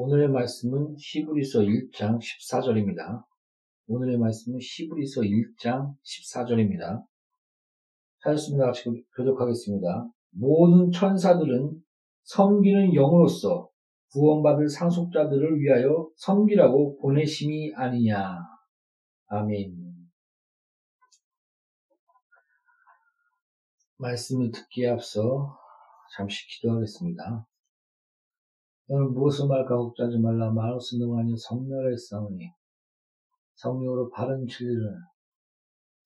오늘의 말씀은 히브리서 1장 14절입니다. 오늘의 말씀은 히브리서 1장 14절입니다. 하였습니다. 같이 교독하겠습니다. 모든 천사들은 섬기는 영으로서 구원받을 상속자들을 위하여 섬기라고 보내심이 아니냐. 아멘. 말씀을 듣기에 앞서 잠시 기도하겠습니다. 너는 무엇을 말까 걱정하지 말라 말 없은 동안이 성령을 싸우니 성령으로 바른 진리를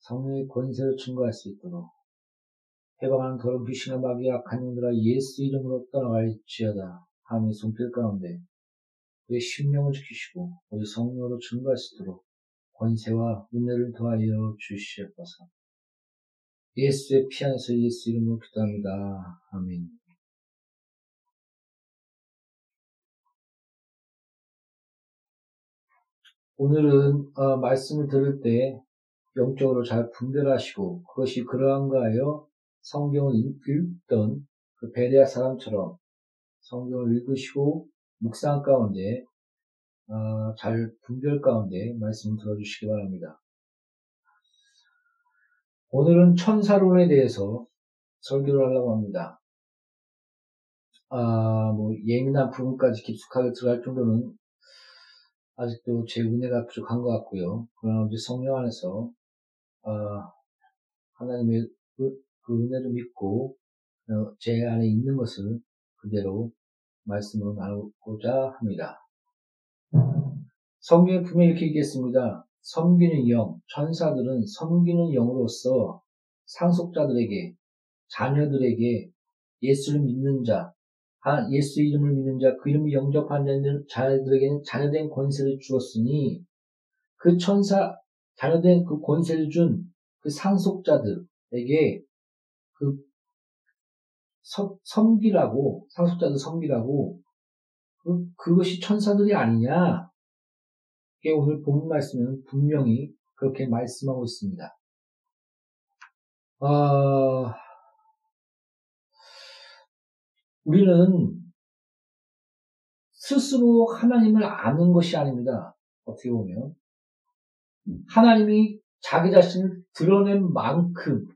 성령의 권세로 증거할 수 있도록 해방하는 더러운 귀신과 마귀 악한 영들아 예수 이름으로 떠나갈지어다 하며 손길 가운데 그의 신명을 지키시고 우리 성령으로 증거할 수 있도록 권세와 은혜를 더하여 주시옵소서. 예수의 피 안에서 예수 이름으로 기도합니다. 아멘. 오늘은 어, 말씀을 들을 때 영적으로 잘 분별하시고 그것이 그러한가 하여 성경을 읽던 그 베레아 사람처럼 성경을 읽으시고 묵상 가운데 어, 잘 분별 가운데 말씀을 들어주시기 바랍니다. 오늘은 천사론에 대해서 설교를 하려고 합니다. 아, 뭐 예민한 부분까지 깊숙하게 들어갈 정도는 아직도 제 은혜가 부족한 것 같고요. 그러나 우리 성령 안에서 어, 하나님의 그, 그 은혜를 믿고 어, 제 안에 있는 것을 그대로 말씀으로 나누고자 합니다. 성경에 분명히 이렇게 얘기했습니다. 섬기는 영, 천사들은 섬기는 영으로서 상속자들에게, 자녀들에게 예수를 믿는 자, 예수 이름을 믿는 자, 그 이름을 영접한 자녀들에게는 자녀된 권세를 주었으니 그 천사, 자녀된 그 권세를 준 그 상속자들에게 그 섬기라고, 상속자들 섬기라고, 그, 그것이 천사들이 아니냐? 이게 오늘 본 말씀은 분명히 그렇게 말씀하고 있습니다. 어, 우리는 스스로 하나님을 아는 것이 아닙니다. 어떻게 보면 하나님이 자기 자신을 드러낸 만큼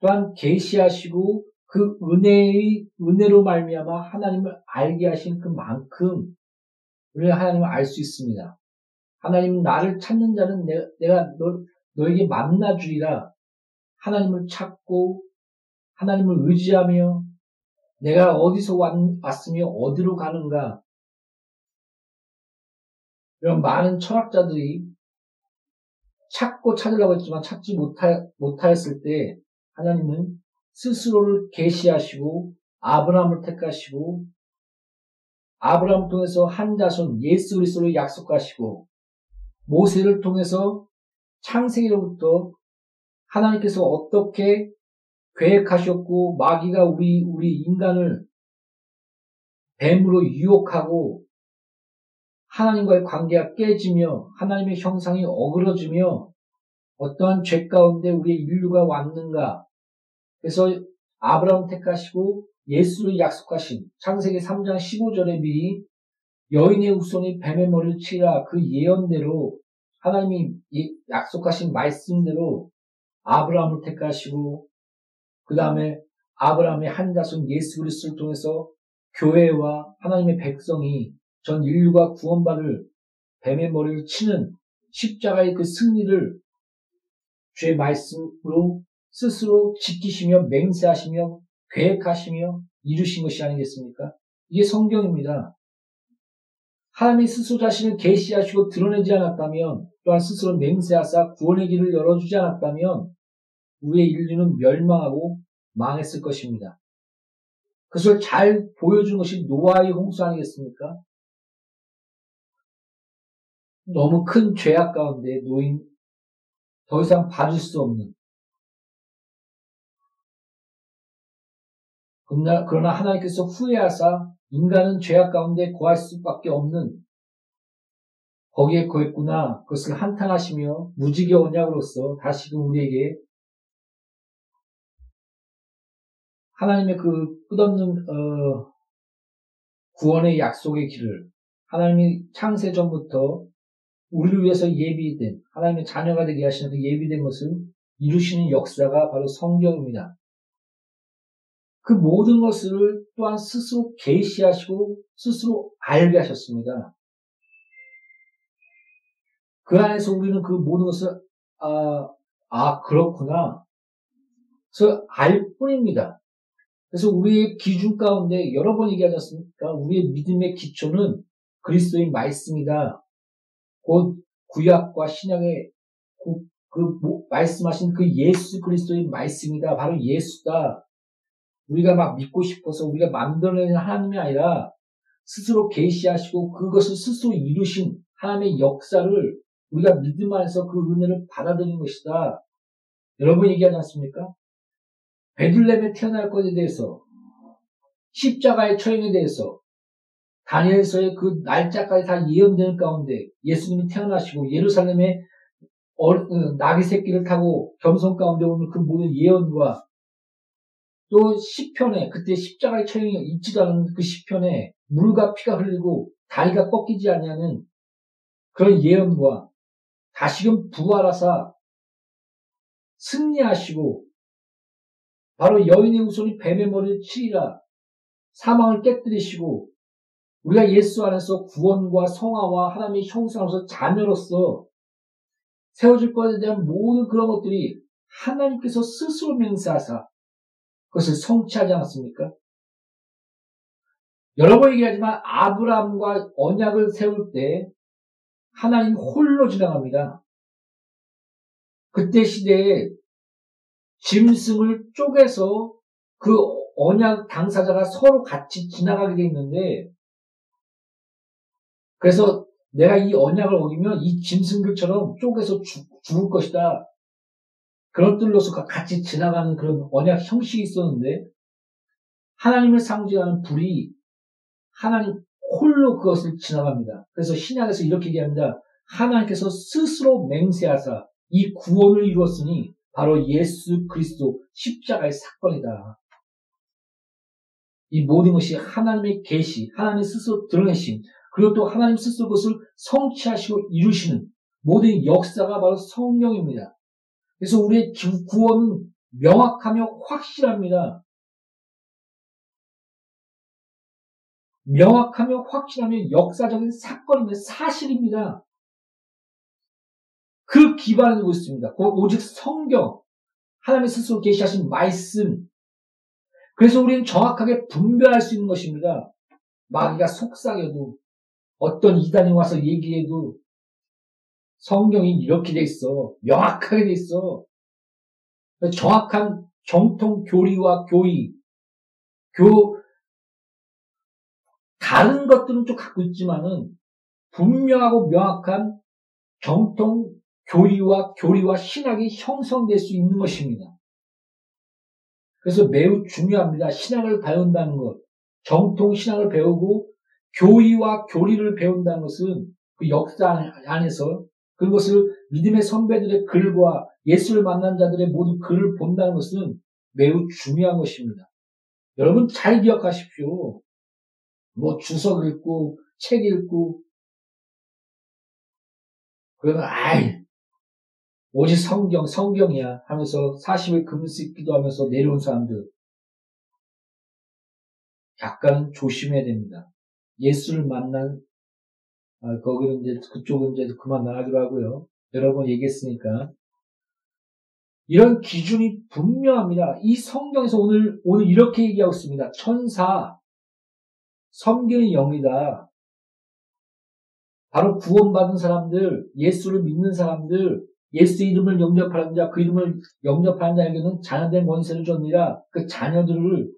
또한 계시하시고 그 은혜의 은혜로 말미암아 하나님을 알게 하신 그만큼 우리가 하나님을 알 수 있습니다. 하나님은 나를 찾는 자는 내가, 내가 너, 너에게 만나 주리라 하나님을 찾고 하나님을 의지하며 내가 어디서 왔, 왔으며 어디로 가는가? 이런 많은 철학자들이 찾고 찾으려고 했지만 찾지 못하, 못하였을 때 하나님은 스스로를 계시하시고 아브라함을 택하시고 아브라함을 통해서 한 자손 예수 그리스도를 약속하시고 모세를 통해서 창세기로부터 하나님께서 어떻게 계획하셨고 마귀가 우리 우리 인간을 뱀으로 유혹하고 하나님과의 관계가 깨지며 하나님의 형상이 어그러지며 어떠한 죄 가운데 우리의 인류가 왔는가. 그래서 아브라함 택하시고 예수를 약속하신 창세기 3장 15절에 미리 여인의 후손이 뱀의 머리를 치라 그 예언대로 하나님이 약속하신 말씀대로 아브라함을 택하시고 그 다음에 아브라함의 한 자손 예수 그리스도를 통해서 교회와 하나님의 백성이 전 인류가 구원받을 뱀의 머리를 치는 십자가의 그 승리를 주의 말씀으로 스스로 지키시며 맹세하시며 계획하시며 이루신 것이 아니겠습니까? 이게 성경입니다. 하나님이 스스로 자신을 계시하시고 드러내지 않았다면 또한 스스로 맹세하사 구원의 길을 열어주지 않았다면 우리의 인류는 멸망하고 망했을 것입니다. 그것을 잘 보여준 것이 노아의 홍수 아니겠습니까? 너무 큰 죄악 가운데 노인 더 이상 봐줄 수 없는 그러나 하나님께서 후회하사 인간은 죄악 가운데 거할 수밖에 없는 거기에 거했구나 그것을 한탄하시며 무지개운 약으로서 다시금 우리에게 하나님의 그 끝없는 어, 구원의 약속의 길을 하나님이 창세 전부터 우리를 위해서 예비된 하나님의 자녀가 되게 하시는 그 예비된 것을 이루시는 역사가 바로 성경입니다. 그 모든 것을 또한 스스로 계시하시고 스스로 알게 하셨습니다. 그 안에서 우리는 그 모든 것을 아, 아 그렇구나. 그래서 알 뿐입니다. 그래서 우리의 기준 가운데 여러 번 얘기하지 않습니까? 우리의 믿음의 기초는 그리스도의 말씀이다. 곧 구약과 신약의 그, 그 말씀하신 그 예수 그리스도의 말씀이다. 바로 예수다. 우리가 막 믿고 싶어서 우리가 만들어내는 하나님이 아니라 스스로 계시하시고 그것을 스스로 이루신 하나님의 역사를 우리가 믿음 안에서 그 은혜를 받아들이는 것이다. 여러분 얘기하지 않습니까? 베들렘에 태어날 것에 대해서 십자가의 처형에 대해서 다니엘서의 그 날짜까지 다 예언되는 가운데 예수님이 태어나시고 예루살렘에 어, 나귀 새끼를 타고 겸손 가운데 오는 그 모든 예언과 또 시편에 그때 십자가의 처형이 있지도 않은 그 시편에 물과 피가 흘리고 다리가 꺾이지 아니하는 그런 예언과 다시금 부활하사 승리하시고 바로 여인의 후손이 뱀의 머리를 치리라 사망을 깨뜨리시고 우리가 예수 안에서 구원과 성화와 하나님의 형상으로서 자녀로서 세워질 것에 대한 모든 그런 것들이 하나님께서 스스로 맹세하사 그것을 성취하지 않았습니까? 여러 번 얘기하지만 아브라함과 언약을 세울 때 하나님 홀로 지나갑니다. 그때 시대에 짐승을 쪼개서 그 언약 당사자가 서로 같이 지나가게 돼 있는데 그래서 내가 이 언약을 어기면 이 짐승들처럼 쪼개서 죽, 죽을 것이다. 그런 들로서 같이 지나가는 그런 언약 형식이 있었는데 하나님을 상징하는 불이 하나님 홀로 그것을 지나갑니다. 그래서 신약에서 이렇게 얘기합니다. 하나님께서 스스로 맹세하사 이 구원을 이루었으니 바로 예수 그리스도 십자가의 사건이다. 이 모든 것이 하나님의 계시, 하나님 스스로 드러내신, 그리고 또 하나님 스스로 그것을 성취하시고 이루시는 모든 역사가 바로 성령입니다. 그래서 우리의 구원은 명확하며 확실합니다. 명확하며 확실하며 역사적인 사건입니다. 사실입니다. 그 기반을 두고 있습니다. 오직 성경, 하나님 스스로 계시하신 말씀. 그래서 우리는 정확하게 분별할 수 있는 것입니다. 마귀가 속삭여도 어떤 이단이 와서 얘기해도 성경이 이렇게 돼 있어. 명확하게 돼 있어. 정확한 정통 교리와 교의, 교, 다른 것들은 좀 갖고 있지만은 분명하고 명확한 정통 교리와 교리와 신학이 형성될 수 있는 것입니다. 그래서 매우 중요합니다. 신학을 배운다는 것. 정통 신학을 배우고 교의와 교리를 배운다는 것은 그 역사 안에서 그것을 믿음의 선배들의 글과 예수를 만난 자들의 모든 글을 본다는 것은 매우 중요한 것입니다. 여러분 잘 기억하십시오. 뭐 주석 읽고 책 읽고 그러면 아이 오직 성경 성경이야 하면서 40일 금식 기도하면서 내려온 사람들 약간 조심해야 됩니다. 예수를 만난 아, 거기는 이제 그쪽은 이제 그만 나가기로 하고요. 여러 번 얘기했으니까 이런 기준이 분명합니다. 이 성경에서 오늘 오늘 이렇게 얘기하고 있습니다. 천사 섬기는 영이다. 바로 구원받은 사람들, 예수를 믿는 사람들, 예수 이름을 영접하는 자, 그 이름을 영접하는 자에게는 자녀된 권세를 줬느라 그 자녀들을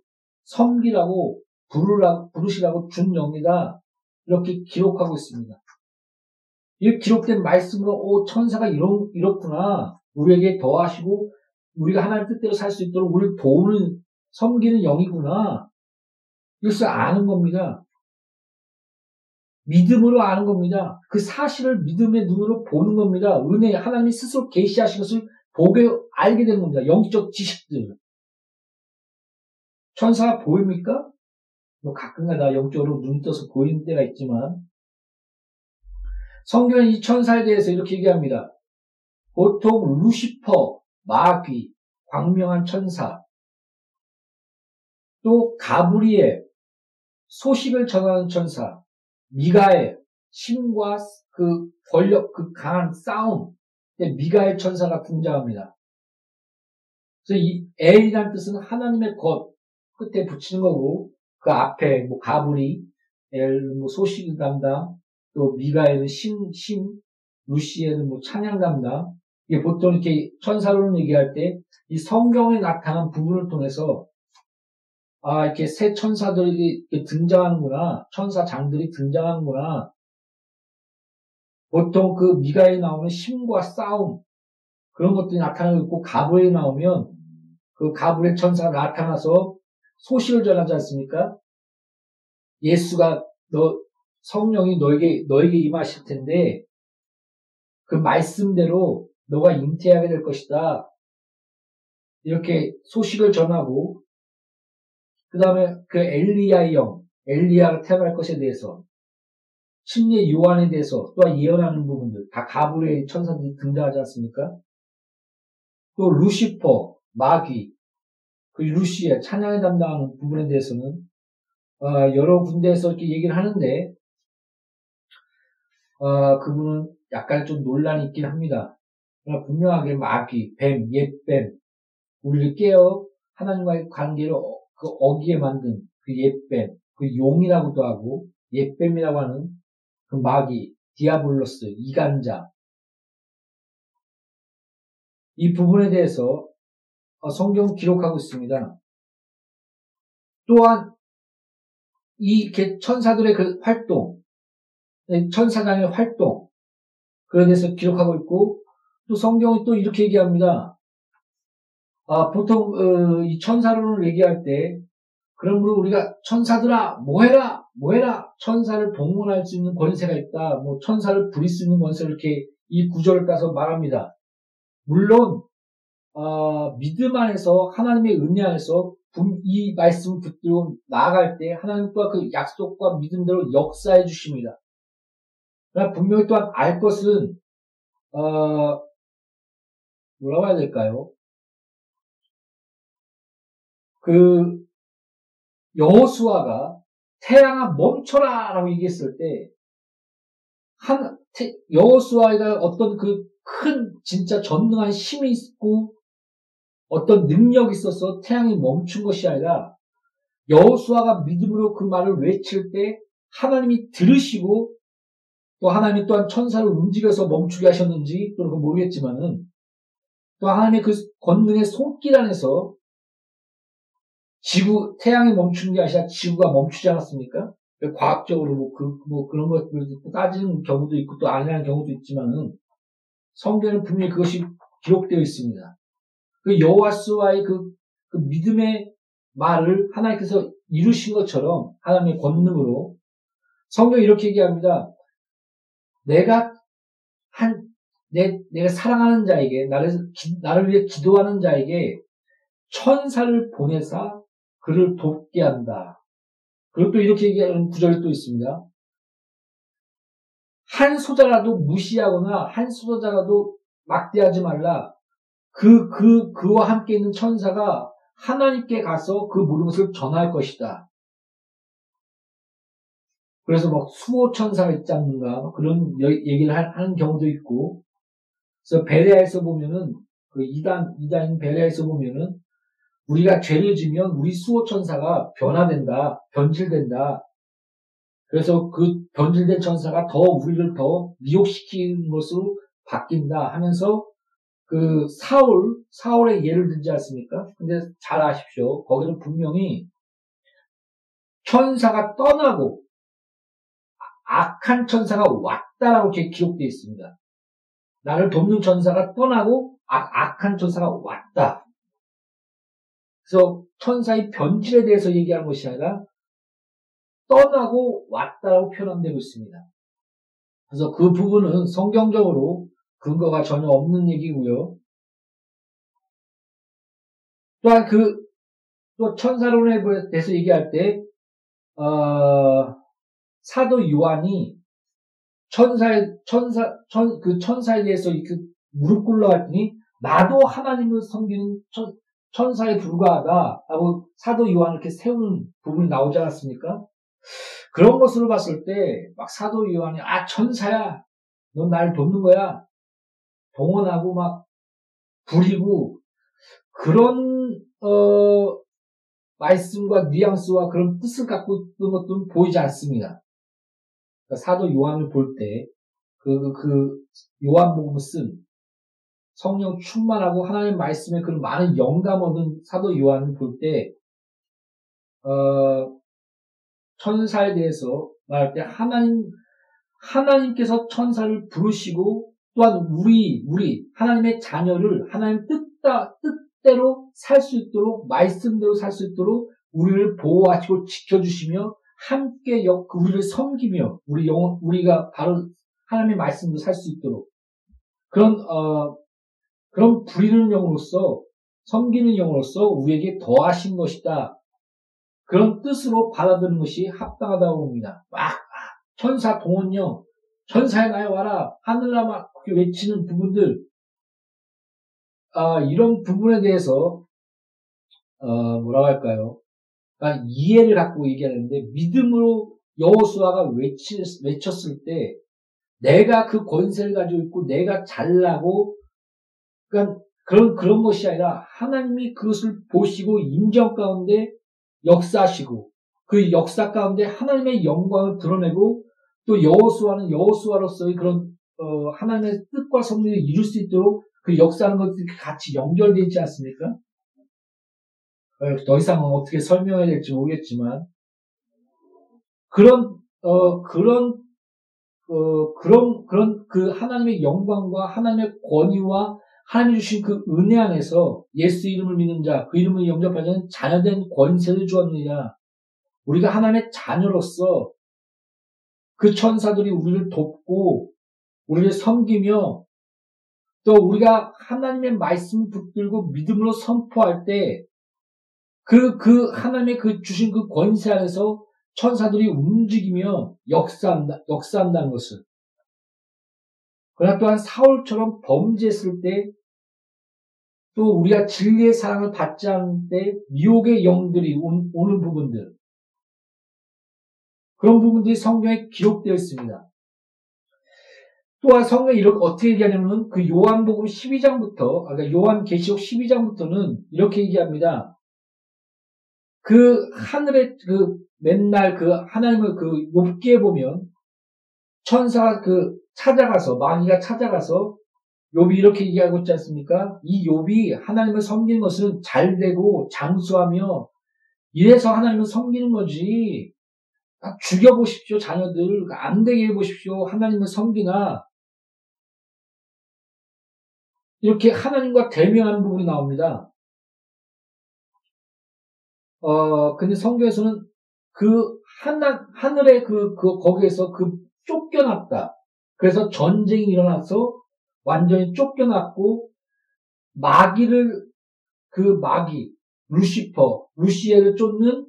섬기라고 부르라, 부르시라고 준 영이다. 이렇게 기록하고 있습니다. 이 기록된 말씀으로, 오, 천사가 이런, 이렇구나. 우리에게 더하시고, 우리가 하나님 뜻대로 살 수 있도록 우리를 도우는, 섬기는 영이구나. 이것을 아는 겁니다. 믿음으로 아는 겁니다. 그 사실을 믿음의 눈으로 보는 겁니다. 은혜, 하나님이 스스로 계시하신 것을 보게, 알게 되는 겁니다. 영적 지식들. 천사가 보입니까? 뭐 가끔가다 영적으로 눈이 떠서 보이는 때가 있지만 성경은 이 천사에 대해서 이렇게 얘기합니다. 보통 루시퍼, 마귀, 광명한 천사, 또 가브리엘, 소식을 전하는 천사, 미가엘, 신과 그 권력, 그 강한 싸움, 미가엘 천사가 등장합니다. 그래서 이 엘이라는 뜻은 하나님의 것 끝에 붙이는 거고 그 앞에 뭐 가브리, 엘, 뭐 소식 담당, 또 미가엘은 신, 신, 루시엘은 뭐 찬양 담당. 이게 보통 이렇게 천사로는 얘기할 때 이 성경에 나타난 부분을 통해서 아 이렇게 새 천사들이 등장하는구나, 천사장들이 등장하는구나. 보통 그 미가에 나오는 신과 싸움 그런 것들이 나타나고 있고 가브에 나오면 그 가브의 천사가 나타나서 소식을 전하지 않습니까? 예수가 너 성령이 너에게 너에게 임하실 텐데 그 말씀대로 너가 잉태하게 될 것이다. 이렇게 소식을 전하고 그 다음에 그 엘리야의 영, 엘리야가 태어날 것에 대해서 침례 요한에 대해서 또한 예언하는 부분들 다 가브리엘 천사들이 등장하지 않습니까? 또 루시퍼, 마귀, 그 루시의 찬양에 담당하는 부분에 대해서는 어, 여러 군데에서 이렇게 얘기를 하는데 어, 그분은 약간 좀 논란이 있긴 합니다. 그러나 분명하게 마귀, 뱀, 옛뱀, 우리를 깨어 하나님과의 관계를 어, 그 어기에 만든 그 옛뱀, 그 용이라고도 하고 옛뱀이라고 하는 그 마귀, 디아블로스, 이간자 이 부분에 대해서 어, 성경 기록하고 있습니다. 또한 이 천사들의 그 활동, 네, 천사장의 활동, 그에 대해서 기록하고 있고, 또 성경이 또 이렇게 얘기합니다. 아, 보통, 어, 이 천사론을 얘기할 때, 그러므로 우리가 천사들아, 뭐해라, 뭐해라, 천사를 동문할 수 있는 권세가 있다, 뭐, 천사를 부릴 수 있는 권세를 이렇게 이 구절을 따서 말합니다. 물론, 어, 믿음 안에서 하나님의 은혜 안에서 이 말씀을 붙들고 나아갈 때 하나님과 그 약속과 믿음대로 역사해 주십니다. 그러나 분명히 또한 알 것은 어, 뭐라고 해야 될까요? 그 여호수아가 태양아 멈춰라 라고 얘기했을 때 한 여호수아가 어떤 그 큰 진짜 전능한 힘이 있고 어떤 능력이 있어서 태양이 멈춘 것이 아니라 여호수아가 믿음으로 그 말을 외칠 때 하나님이 들으시고 또 하나님이 또한 천사를 움직여서 멈추게 하셨는지 건 모르겠지만은 또 하나님의 그 권능의 손길 안에서 지구 태양이 멈춘 게 아니라 지구가 멈추지 않았습니까? 과학적으로 뭐, 그, 뭐 그런 것들을 따지는 경우도 있고 또 아니라는 경우도 있지만은 성경은 분명히 그것이 기록되어 있습니다. 그 여호와스와의 그, 그 믿음의 말을 하나님께서 이루신 것처럼 하나님의 권능으로 성경이 이렇게 얘기합니다. 내가 한, 내, 내가 사랑하는 자에게, 나를, 기, 나를 위해 기도하는 자에게 천사를 보내사 그를 돕게 한다. 그리고 또 이렇게 얘기하는 구절이 또 있습니다. 한 소자라도 무시하거나 한 소자라도 막대하지 말라. 그, 그, 그와 함께 있는 천사가 하나님께 가서 그 모든 것을 전할 것이다. 그래서 막 수호 천사가 있지 않는가 그런 얘기를 하는 경우도 있고 그래서 베레아에서 보면은 그 이단 이단인 베레아에서 보면은 우리가 죄를 지면 우리 수호 천사가 변화된다 변질된다 그래서 그 변질된 천사가 더 우리를 더 미혹시키는 것으로 바뀐다 하면서 그 사울, 사울의 예를 들지 않습니까? 근데 잘 아십시오. 거기는 분명히 천사가 떠나고 악한 천사가 왔다라고 이렇게 기록되어 있습니다. 나를 돕는 천사가 떠나고 악, 악한 천사가 왔다. 그래서 천사의 변질에 대해서 얘기하는 것이 아니라 떠나고 왔다라고 표현되고 있습니다. 그래서 그 부분은 성경적으로 근거가 전혀 없는 얘기고요. 또한 그, 또 천사론에 대해서 얘기할 때, 어, 사도 요한이 천사의 천사 천 그 천사에 대해서 그 무릎 꿇러 갔더니 나도 하나님을 섬기는 천, 천사에 불과하다 하고 사도 요한을 이렇게 세우는 부분이 나오지 않았습니까? 그런 것으로 봤을 때 막 사도 요한이 아 천사야 넌 날 돕는 거야 동원하고 막 부리고 그런 어 말씀과 뉘앙스와 그런 뜻을 갖고 있는 것들은 보이지 않습니다. 그러니까 사도 요한을 볼 때 그, 그, 그 요한복음을 쓴 성령 충만하고 하나님 말씀에 그런 많은 영감 얻은 사도 요한을 볼 때, 어, 천사에 대해서 말할 때 하나님, 하나님께서 천사를 부르시고 또한 우리, 우리, 하나님의 자녀를 하나님 뜻다, 뜻대로 살 수 있도록, 말씀대로 살 수 있도록 우리를 보호하시고 지켜주시며 함께 역, 우리를 섬기며 우리 영, 우리가 바로 하나님의 말씀도 살 수 있도록. 그런, 어, 그런 부리는 영으로서 섬기는 영으로서 우리에게 더하신 것이다. 그런 뜻으로 받아들이는 것이 합당하다고 봅니다. 막 천사 동원령, 천사에 나에 와라, 하늘나라 외치는 부분들, 아, 이런 부분에 대해서 어, 뭐라고 할까요? 그러니까 이해를 갖고 얘기하는데 믿음으로 여호수아가 외쳤을 때 내가 그 권세를 가지고 있고 내가 잘나고 그러니까 그런 그런 것이 아니라 하나님이 그것을 보시고 인정 가운데 역사하시고 그 역사 가운데 하나님의 영광을 드러내고 또 여호수아는 여호수아로서의 그런 어, 하나님의 뜻과 섭리를 이룰 수 있도록 그 역사하는 것들이 같이 연결되어 있지 않습니까? 어, 더 이상 어떻게 설명해야 될지 모르겠지만 그런 어, 그런 어, 그런 그런 그 하나님의 영광과 하나님의 권위와 하나님이 주신 그 은혜 안에서 예수 이름을 믿는 자, 그 이름을 영접하는 자녀된 권세를 주었느냐. 우리가 하나님의 자녀로서 그 천사들이 우리를 돕고 우리를 섬기며 또 우리가 하나님의 말씀을 붙들고 믿음으로 선포할 때 그, 그 하나님의 그 주신 그 권세 안에서 천사들이 움직이며 역사한다, 역사한다는 것을. 그러나 또한 사울처럼 범죄했을 때, 또 우리가 진리의 사랑을 받지 않을 때, 미혹의 영들이 오는 부분들. 그런 부분들이 성경에 기록되어 있습니다. 또한 성경이 이렇게 어떻게 얘기하냐면 그 요한복음 12장부터, 그러니까 요한 계시록 12장부터는 이렇게 얘기합니다. 그 하늘의 그 맨날 그 하나님을 그 욥기에 보면 천사가 그 찾아가서 마귀가 찾아가서 욥이 이렇게 얘기하고 있지 않습니까? 이 욥이 하나님을 섬기는 것은 잘 되고 장수하며 이래서 하나님을 섬기는 거지. 죽여보십시오, 자녀들. 안 되게 해보십시오. 하나님을 섬기나. 이렇게 하나님과 대면하는 부분이 나옵니다. 어, 근데 성경에서는 그 하나, 하늘의 그, 그, 거기에서 그 쫓겨났다. 그래서 전쟁이 일어나서 완전히 쫓겨났고, 마귀를, 그 마귀, 루시퍼, 루시에를 쫓는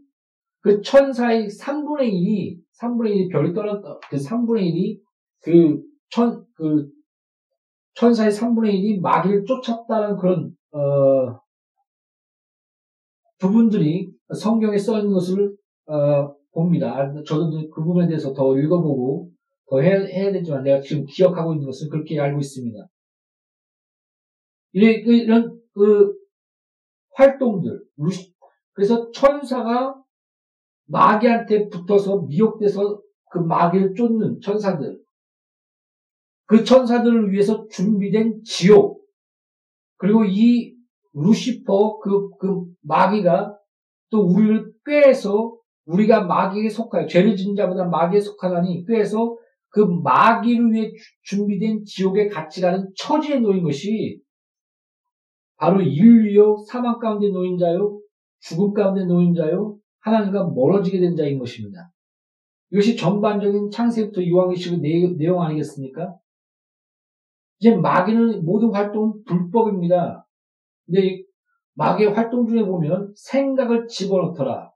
그 천사의 3분의 1이, 3분의 1이 별이 떨어졌다. 그 3분의 1이 그 천, 그 천사의 3분의 1이 마귀를 쫓았다는 그런, 어, 부분들이 성경에 써 있는 것을 어, 봅니다. 저도 그 부분에 대해서 더 읽어보고 더 해야, 해야 되지만 내가 지금 기억하고 있는 것은 그렇게 알고 있습니다. 이런 그 활동들, 그래서 천사가 마귀한테 붙어서 미혹돼서 그 마귀를 쫓는 천사들, 그 천사들을 위해서 준비된 지옥, 그리고 이 루시퍼, 그, 그 마귀가 또 우리를 꾀해서 우리가 마귀에 속하여 죄를 지은 자보다 마귀에 속하다니 꾀해서 그 마귀를 위해 준비된 같이 가는 처지에 놓인 것이 바로 인류요 사망 가운데 놓인 자요 죽음 가운데 놓인 자요 하나님과 멀어지게 된 자인 것입니다. 이것이 전반적인 창세부터 요한계시록 내용 아니겠습니까? 이제 마귀는 모든 활동은 불법입니다. 근데 마귀의 활동 중에 보면 생각을 집어넣더라.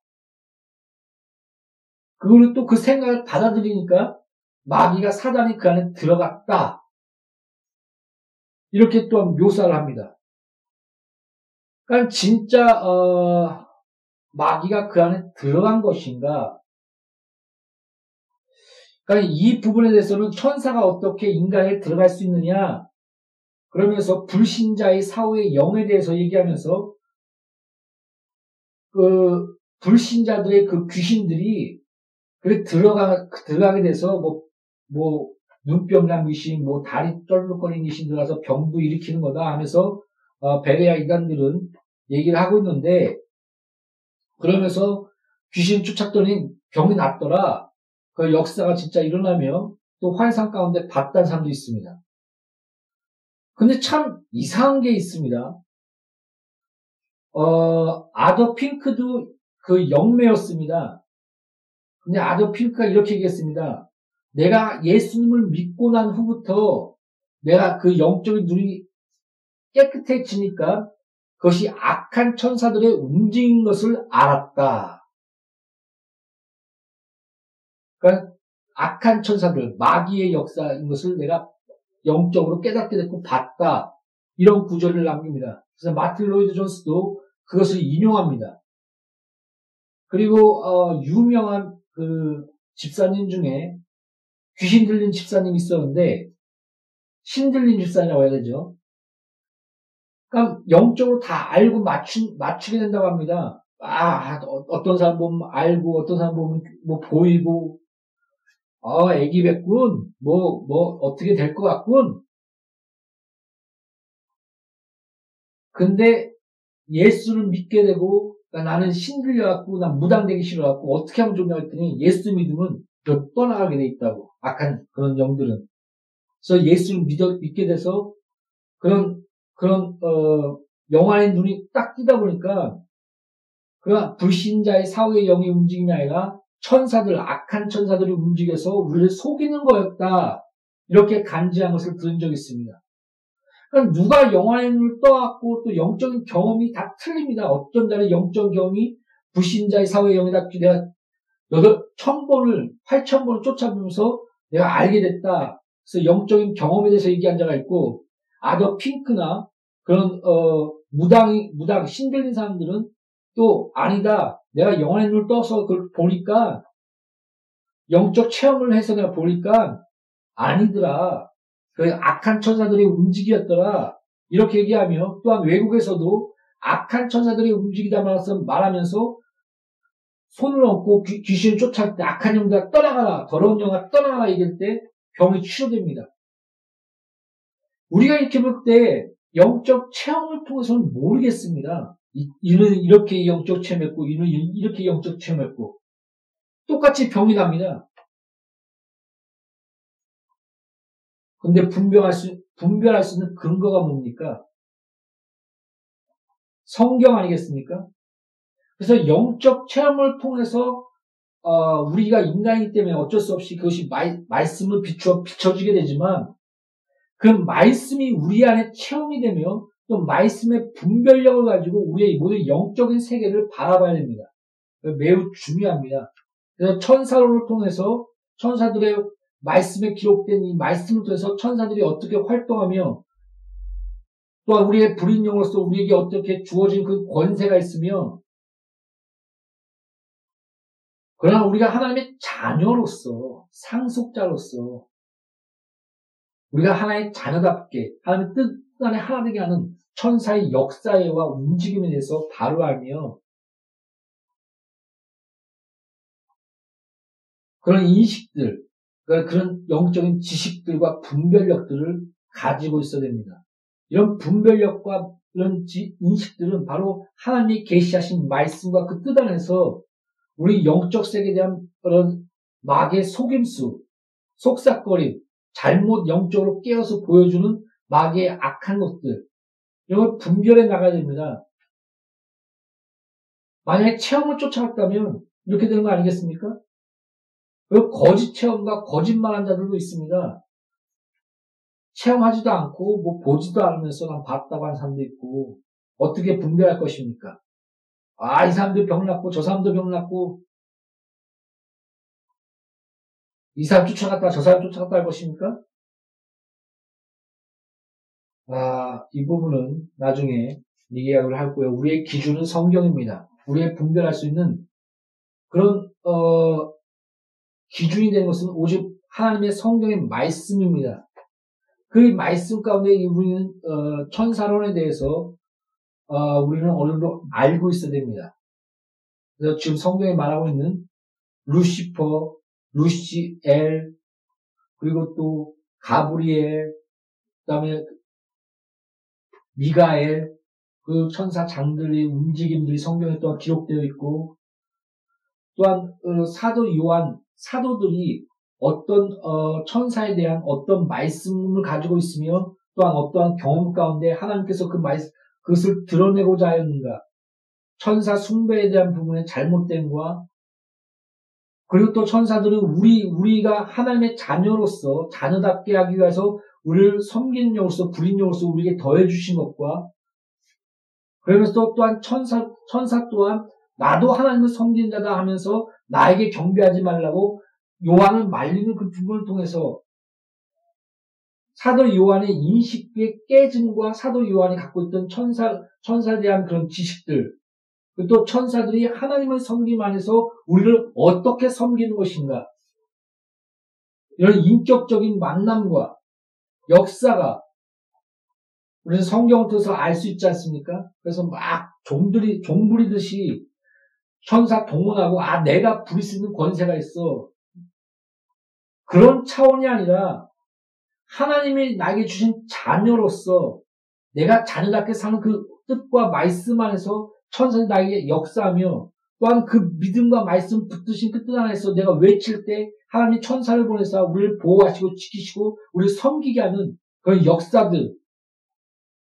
그걸 또그 생각을 받아들이니까 마귀가 사단이 그 안에 들어갔다. 이렇게 또 묘사를 합니다. 그러니까 진짜 어, 마귀가 그 안에 들어간 것인가? 그러니까 이 부분에 대해서는 천사가 어떻게 인간에 들어갈 수 있느냐? 그러면서 불신자의 사후의 영에 대해서 얘기하면서 그 불신자들의 그 귀신들이 그 들어가 들어가게 돼서 뭐 뭐 눈병 난 귀신, 뭐 다리 떨룩거리는 귀신 들어가서 병도 일으키는 거다 하면서 어, 베레아 이단들은 얘기를 하고 있는데 그러면서 귀신 쫓았더니 병이 낫더라. 그 역사가 진짜 일어나며 또 환상 가운데 봤다는 사람도 있습니다. 근데 참 이상한 게 있습니다. 어, 아더 핑크도 그 영매였습니다. 근데 아더 핑크가 이렇게 얘기했습니다. 내가 예수님을 믿고 난 후부터 내가 그 영적인 눈이 깨끗해지니까 그것이 악한 천사들의 움직인 것을 알았다. 그러니까 악한 천사들, 마귀의 역사인 것을 내가 영적으로 깨닫게 됐고 봤다. 이런 구절을 남깁니다. 그래서 마틴 로이드 존스도 그것을 인용합니다. 그리고 어, 유명한 그 집사님 중에 귀신 들린 집사님이 있었는데 신 들린 집사님이라고 해야 되죠. 그러니까 영적으로 다 알고 맞추, 맞추게 된다고 합니다. 아, 어떤 사람 보면 알고, 어떤 사람 보면 뭐 보이고, 아, 애기 뱉군. 뭐, 뭐, 어떻게 될 것 같군. 근데 예수를 믿게 되고, 그러니까 나는 신들려갖고, 난 무당되기 싫어갖고, 어떻게 하면 좋냐 했더니, 예수 믿으면 떠나가게 돼 있다고. 악한 그런 영들은. 그래서 예수를 믿어, 믿게 돼서, 그런 그런 어, 영화의 눈이 딱 뜨다 보니까 그 불신자의 사후의 영이 움직임이 아니라 천사들, 악한 천사들이 움직여서 우리를 속이는 거였다. 이렇게 간지한 것을 들은 적이 있습니다. 그러니까 누가 영화의 눈을 떠왔고 또 영적인 경험이 다 틀립니다. 어떤 날에 영적 경험이 불신자의 사후의 영이다. 내가 여덟 천 번을, 팔천 번을 쫓아보면서 내가 알게 됐다. 그래서 영적인 경험에 대해서 얘기한 자가 있고 아더 핑크나 그런 어, 무당 무당 신들린 사람들은 또 아니다. 내가 영혼의 눈을 떠서 그걸 보니까 영적 체험을 해서 내가 보니까 아니더라. 그 악한 천사들이 움직였더라. 이렇게 얘기하며 또한 외국에서도 악한 천사들이 움직이다 말하면서 손을 얹고 귀, 신을 쫓아갈 때 악한 영가 떠나가라. 더러운 영가 떠나가라 얘기할 때 병이 치료됩니다. 우리가 이렇게 볼 때 영적 체험을 통해서는 모르겠습니다. 이는 이렇게 영적 체험했고, 이는 이렇게 영적 체험했고, 똑같이 병이 납니다. 근데 분별할 수, 분별할 수 있는 근거가 뭡니까? 성경 아니겠습니까? 그래서 영적 체험을 통해서 어, 우리가 인간이기 때문에 어쩔 수 없이 그것이 말, 말씀을 비춰, 비춰주게 되지만 그 말씀이 우리 안에 체험이 되며 또 말씀의 분별력을 가지고 우리의 모든 영적인 세계를 바라봐야 됩니다. 매우 중요합니다. 그래서 천사를 통해서 천사들의 말씀에 기록된 이 말씀을 통해서 천사들이 어떻게 활동하며 또한 우리의 불인용으로서 우리에게 어떻게 주어진 그 권세가 있으며 그러나 우리가 하나님의 자녀로서 상속자로서 우리가 하나의 자녀답게 하나님의 뜻 안에 하나 되게 하는 천사의 역사와 움직임에 대해서 바로 알며 그런 인식들, 그러니까 그런 영적인 지식들과 분별력들을 가지고 있어야 됩니다. 이런 분별력과 이런 인식들은 바로 하나님이 계시하신 말씀과 그 뜻 안에서 우리 영적 세계에 대한 그런 마의 속임수, 속삭거림, 잘못 영적으로 깨어서 보여주는 마귀의 악한 것들 이런 걸 분별해 나가야 됩니다. 만약에 체험을 쫓아갔다면 이렇게 되는 거 아니겠습니까? 그 거짓 체험과 거짓말한 자들도 있습니다. 체험하지도 않고 뭐 보지도 않으면서 난 봤다고 하는 사람도 있고 어떻게 분별할 것입니까? 아, 이 사람도 병났고 저 사람도 병났고 이 사람 쫓아갔다 저 사람 쫓아갔다 할 것입니까? 아, 이 부분은 나중에 얘기를 하고요. 우리의 기준은 성경입니다. 우리의 분별할 수 있는 그런 어, 기준이 되는 것은 오직 하나님의 성경의 말씀입니다. 그 말씀 가운데 우리는 어, 천사론에 대해서 어, 우리는 어느 정도 알고 있어야 됩니다. 그래서 지금 성경에 말하고 있는 루시퍼, 루시엘, 그리고 또 가브리엘, 그다음에 미가엘, 그 천사 장들의 움직임들이 성경에 또한 기록되어 있고, 또한 어, 사도 요한 사도들이 어떤 어, 천사에 대한 어떤 말씀을 가지고 있으며 또한 어떠한 경험 가운데 하나님께서 그 말씀 그것을 드러내고자 하였는가? 천사 숭배에 대한 부분의 잘못됨과 그리고 또 천사들은 우리 우리가 하나님의 자녀로서 자녀답게 하기 위해서 우리를 섬기는 영으로서 부린 영으로서 우리에게 더해 주신 것과 그러면서 또 또한 천사 천사 또한 나도 하나님을 섬기는 자다 하면서 나에게 경배하지 말라고 요한을 말리는 그 부분을 통해서 사도 요한의 인식의 깨짐과 사도 요한이 갖고 있던 천사, 천사에 대한 그런 지식들, 또 천사들이 하나님을 섬김 안에서 우리를 어떻게 섬기는 것인가, 이런 인격적인 만남과 역사가 우리는 성경 뜻을 알 수 있지 않습니까? 그래서 막 종들이, 종부리듯이 천사 동원하고, 아, 내가 부릴 수 있는 권세가 있어. 그런 차원이 아니라 하나님이 나에게 주신 자녀로서 내가 자녀답게 사는 그 뜻과 말씀 안에서 천사는 나에게 역사하며 또한 그 믿음과 말씀 붙드신 그 뜻 안에서 내가 외칠 때 하나님이 천사를 보내서 우리를 보호하시고 지키시고 우리를 섬기게 하는 그런 역사들.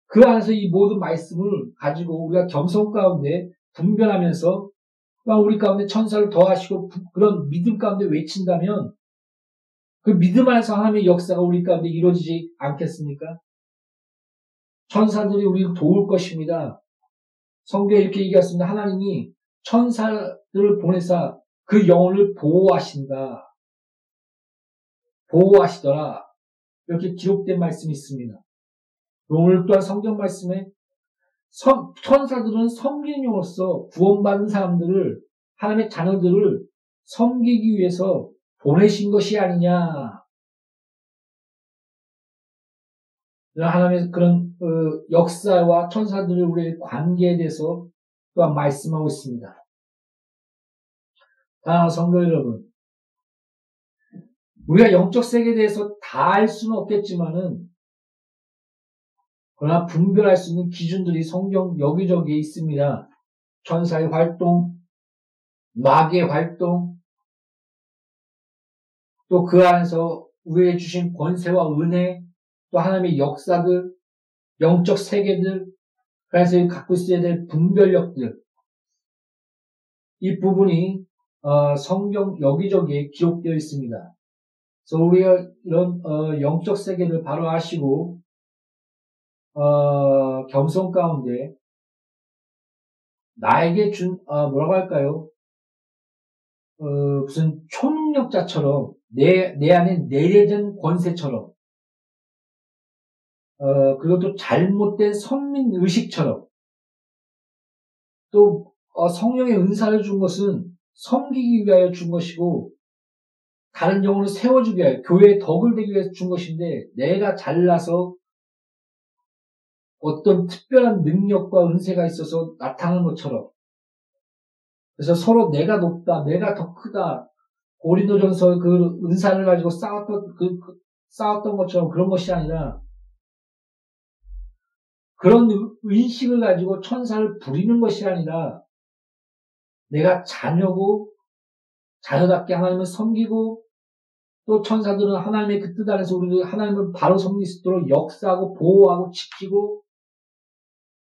그 안에서 이 모든 말씀을 가지고 우리가 겸손 가운데 분별하면서 우리 가운데 천사를 더하시고 그런 믿음 가운데 외친다면 그 믿음 안에서 하나님의 역사가 우리 가운데 이루어지지 않겠습니까? 천사들이 우리를 도울 것입니다. 성경에 이렇게 얘기했습니다. 하나님이 천사들을 보내사 그 영혼을 보호하신다. 보호하시더라. 이렇게 기록된 말씀이 있습니다. 오늘 또한 성경 말씀에 천사들은 섬기는 용으로서 구원받은 사람들을 하나님의 자녀들을 섬기기 위해서 보내신 것이 아니냐. 하나님의 그런 어, 역사와 천사들의 관계에 대해서 또한 말씀하고 있습니다. 다 성도 여러분, 우리가 영적 세계에 대해서 다 알 수는 없겠지만은 그러나 분별할 수 있는 기준들이 성경 여기저기 있습니다. 천사의 활동, 마귀의 활동, 또 그 안에서 우리에게 주신 권세와 은혜, 또 하나님의 역사들, 영적 세계들, 그래서 갖고 있어야 될 분별력들, 이 부분이 어, 성경 여기저기에 기록되어 있습니다. 그래서 우리가 이런 어, 영적 세계를 바로 아시고 어, 겸손 가운데 나에게 준 어, 뭐라고 할까요? 어, 무슨 초능력자처럼 내, 내 안에 내려진 권세처럼, 어, 그것도 잘못된 선민 의식처럼, 또, 어, 성령의 은사를 준 것은 섬기기 위하여 준 것이고, 다른 영혼을 세워주기 위하여, 교회의 덕을 되기 위해서 준 것인데, 내가 잘나서 어떤 특별한 능력과 은세가 있어서 나타나는 것처럼, 그래서 서로 내가 높다, 내가 더 크다, 고린도전서 그 은사를 가지고 싸웠던 그, 그 싸웠던 것처럼 그런 것이 아니라 그런 의식을 가지고 천사를 부리는 것이 아니라 내가 자녀고 자녀답게 하나님을 섬기고 또 천사들은 하나님의 그 뜻 안에서 우리를 하나님을 바로 섬길 수 있도록 역사하고 보호하고 지키고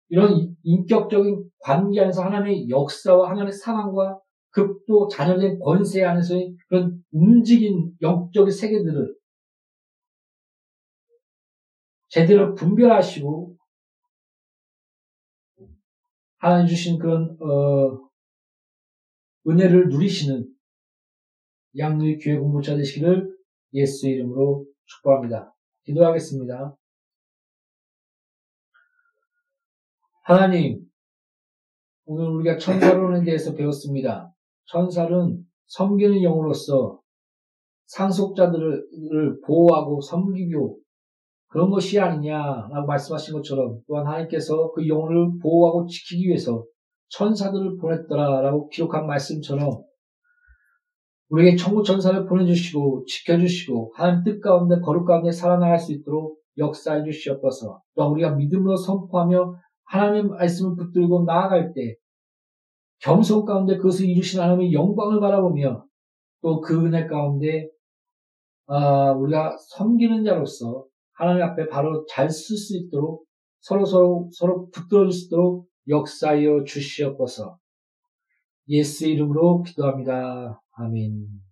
이런 인격적인 관계 안에서 하나님의 역사와 하나님의 사랑과 극도 자녀된 권세 안에서의 그런 움직인 영적인 세계들을 제대로 분별하시고 하나님 주신 그런 어, 은혜를 누리시는 양누이 교회 공부자 되시기를 예수 이름으로 축복합니다. 기도하겠습니다. 하나님, 오늘 우리가 천사론에 대해서 배웠습니다. 천사는 섬기는 영으로서 상속자들을 보호하고 섬기고 그런 것이 아니냐라고 말씀하신 것처럼 또한 하나님께서 그 영혼을 보호하고 지키기 위해서 천사들을 보냈더라라고 기록한 말씀처럼 우리에게 천국 천사를 보내주시고 지켜주시고 하나님 뜻 가운데 거룩 가운데 살아나갈 수 있도록 역사해 주시옵소서. 또 우리가 믿음으로 선포하며 하나님의 말씀을 붙들고 나아갈 때 겸손 가운데 그것을 이루신 하나님의 영광을 바라보며 또 그 은혜 가운데 아, 우리가 섬기는 자로서 하나님 앞에 바로 잘 쓸 수 있도록 서로 서로 서로 붙들어 줄 수 있도록 역사하여 주시옵소서. 예수 이름으로 기도합니다. 아멘.